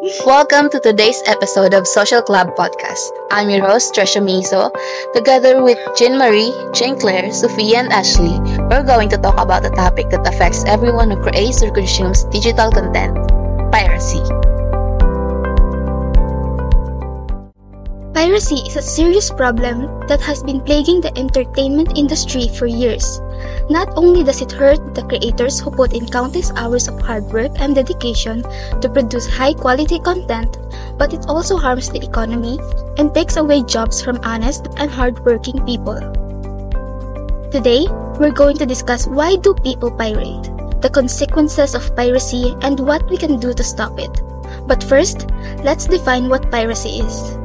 Welcome to today's episode of Social Club Podcast. I'm your host, Tresha Miso. Together with Jean Marie, Jane Claire, Sophia, and Ashley, we're going to talk about a topic that affects everyone who creates or consumes digital content piracy. Piracy is a serious problem that has been plaguing the entertainment industry for years. Not only does it hurt the creators who put in countless hours of hard work and dedication to produce high quality content, but it also harms the economy and takes away jobs from honest and hardworking people. Today, we're going to discuss why do people pirate, the consequences of piracy, and what we can do to stop it. But first, let's define what piracy is.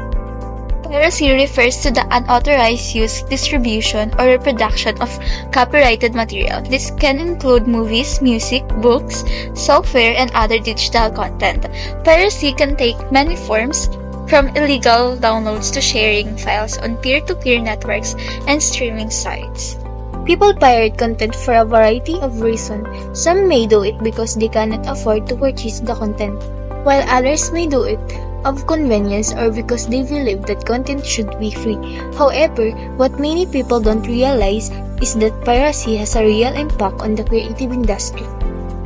Piracy refers to the unauthorized use, distribution, or reproduction of copyrighted material. This can include movies, music, books, software, and other digital content. Piracy can take many forms, from illegal downloads to sharing files on peer-to-peer networks and streaming sites. People pirate content for a variety of reasons. Some may do it because they cannot afford to purchase the content, while others may do it of convenience or because they believe that content should be free. However, what many people don't realize is that piracy has a real impact on the creative industry.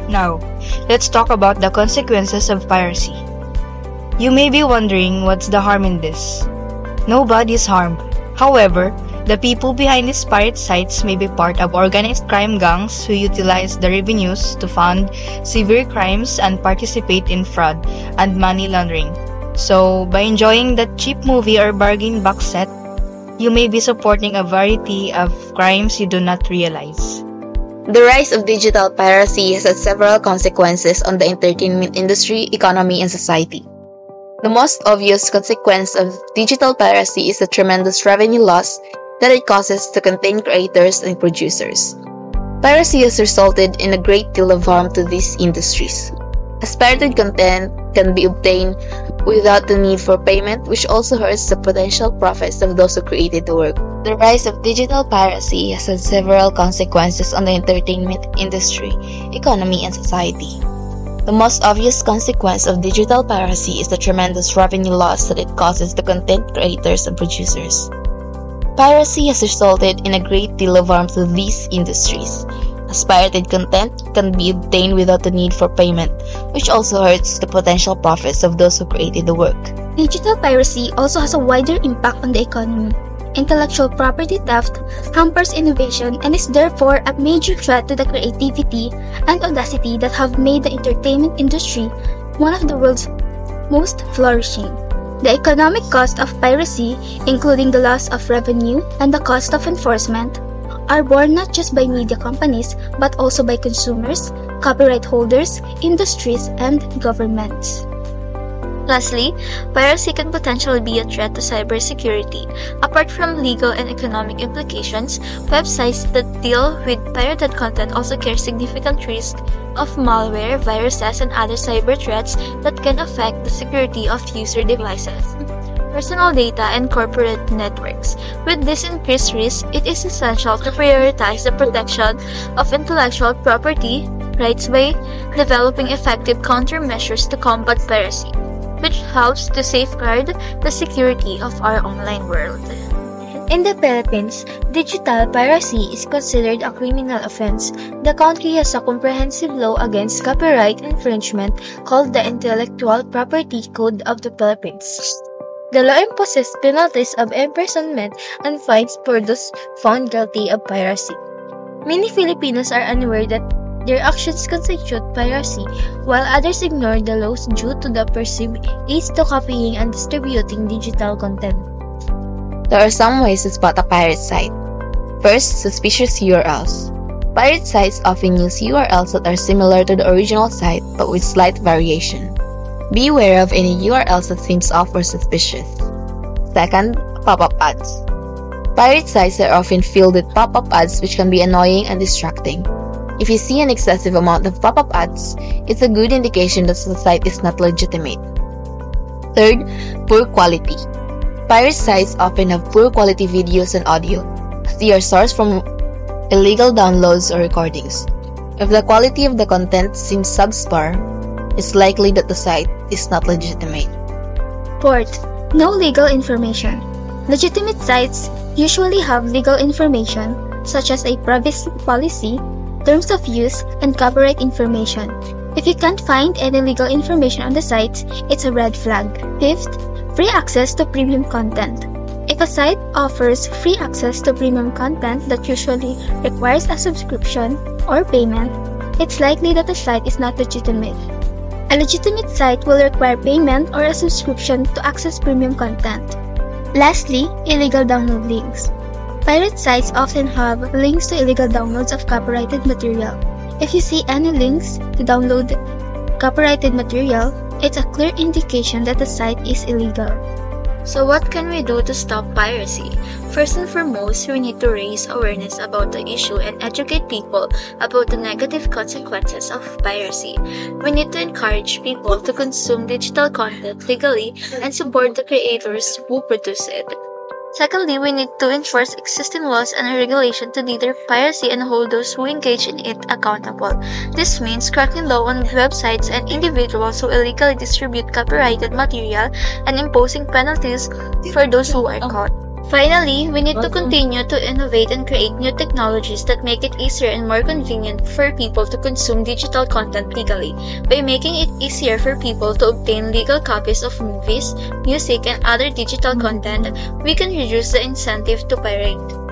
Now, let's talk about the consequences of piracy. You may be wondering what's the harm in this. Nobody's harmed. However, the people behind these pirate sites may be part of organized crime gangs who utilize the revenues to fund severe crimes and participate in fraud and money laundering. So, by enjoying that cheap movie or bargain box set, you may be supporting a variety of crimes you do not realize. The rise of digital piracy has had several consequences on the entertainment industry, economy, and society. The most obvious consequence of digital piracy is the tremendous revenue loss that it causes to content creators and producers. Piracy has resulted in a great deal of harm to these industries. As pirated content can be obtained without the need for payment, which also hurts the potential profits of those who created the work. The rise of digital piracy has had several consequences on the entertainment industry, economy, and society. The most obvious consequence of digital piracy is the tremendous revenue loss that it causes to content creators and producers. Piracy has resulted in a great deal of harm to these industries. Pirated content can be obtained without the need for payment, which also hurts the potential profits of those who created the work. Digital piracy also has a wider impact on the economy. Intellectual property theft hampers innovation and is therefore a major threat to the creativity and audacity that have made the entertainment industry one of the world's most flourishing. The economic cost of piracy, including the loss of revenue and the cost of enforcement, are borne not just by media companies but also by consumers, copyright holders, industries, and governments. Lastly, piracy can potentially be a threat to cybersecurity. Apart from legal and economic implications, websites that deal with pirated content also carry significant risk of malware, viruses, and other cyber threats that can affect the security of user devices personal data, and corporate networks. With this increased risk, it is essential to prioritize the protection of intellectual property rights by developing effective countermeasures to combat piracy, which helps to safeguard the security of our online world. In the Philippines, digital piracy is considered a criminal offense. The country has a comprehensive law against copyright infringement called the Intellectual Property Code of the Philippines. The law imposes penalties of imprisonment and fines for those found guilty of piracy. Many Filipinos are unaware that their actions constitute piracy, while others ignore the laws due to the perceived ease to copying and distributing digital content. There are some ways to spot a pirate site. First, suspicious URLs. Pirate sites often use URLs that are similar to the original site but with slight variation. Be aware of any URLs that seems off or suspicious. Second, pop-up ads. Pirate sites are often filled with pop-up ads which can be annoying and distracting. If you see an excessive amount of pop-up ads, it's a good indication that the site is not legitimate. Third, poor quality. Pirate sites often have poor quality videos and audio, they are sourced from illegal downloads or recordings. If the quality of the content seems subpar, it's likely that the site is not legitimate. Fourth, no legal information. Legitimate sites usually have legal information such as a privacy policy, terms of use, and copyright information. If you can't find any legal information on the site, it's a red flag. Fifth, free access to premium content. If a site offers free access to premium content that usually requires a subscription or payment, it's likely that the site is not legitimate. A legitimate site will require payment or a subscription to access premium content. Lastly, illegal download links. Pirate sites often have links to illegal downloads of copyrighted material. If you see any links to download copyrighted material, it's a clear indication that the site is illegal. So, what can we do to stop piracy? First and foremost, we need to raise awareness about the issue and educate people about the negative consequences of piracy. We need to encourage people to consume digital content legally and support the creators who produce it. Secondly, we need to enforce existing laws and regulation to deter piracy and hold those who engage in it accountable. This means cracking law on websites and individuals who illegally distribute copyrighted material and imposing penalties for those who are caught. Finally, we need to continue to innovate and create new technologies that make it easier and more convenient for people to consume digital content legally. By making it easier for people to obtain legal copies of movies, music, and other digital content, we can reduce the incentive to pirate.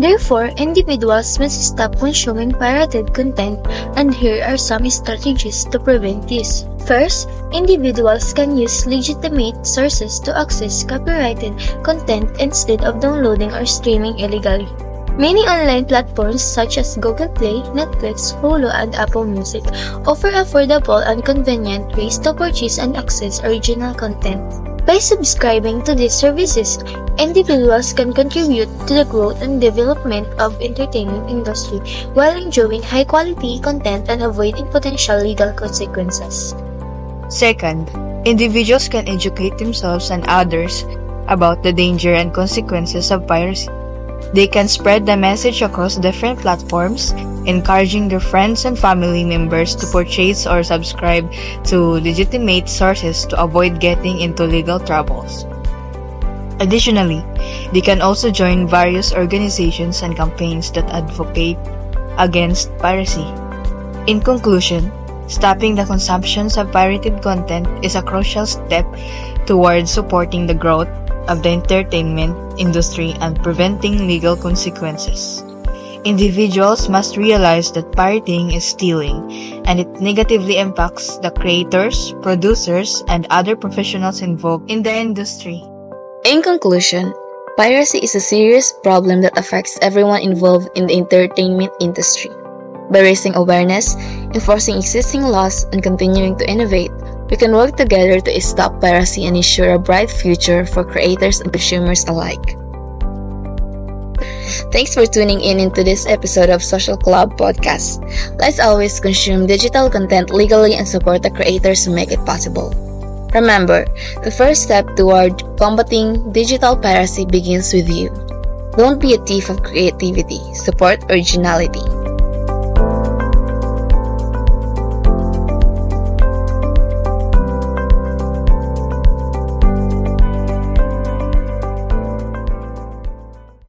Therefore, individuals must stop consuming pirated content, and here are some strategies to prevent this. First, individuals can use legitimate sources to access copyrighted content instead of downloading or streaming illegally. Many online platforms such as Google Play, Netflix, Hulu, and Apple Music offer affordable and convenient ways to purchase and access original content. By subscribing to these services, individuals can contribute to the growth and development of entertainment industry while enjoying high quality content and avoiding potential legal consequences. Second, individuals can educate themselves and others about the danger and consequences of piracy. They can spread the message across different platforms, encouraging their friends and family members to purchase or subscribe to legitimate sources to avoid getting into legal troubles. Additionally, they can also join various organizations and campaigns that advocate against piracy. In conclusion, stopping the consumption of pirated content is a crucial step towards supporting the growth of the entertainment industry and preventing legal consequences. Individuals must realize that pirating is stealing and it negatively impacts the creators, producers, and other professionals involved in the industry. In conclusion, piracy is a serious problem that affects everyone involved in the entertainment industry. By raising awareness, enforcing existing laws, and continuing to innovate, we can work together to stop piracy and ensure a bright future for creators and consumers alike. Thanks for tuning in into this episode of Social Club Podcast. Let's always consume digital content legally and support the creators who make it possible. Remember, the first step toward combating digital piracy begins with you. Don't be a thief of creativity, support originality.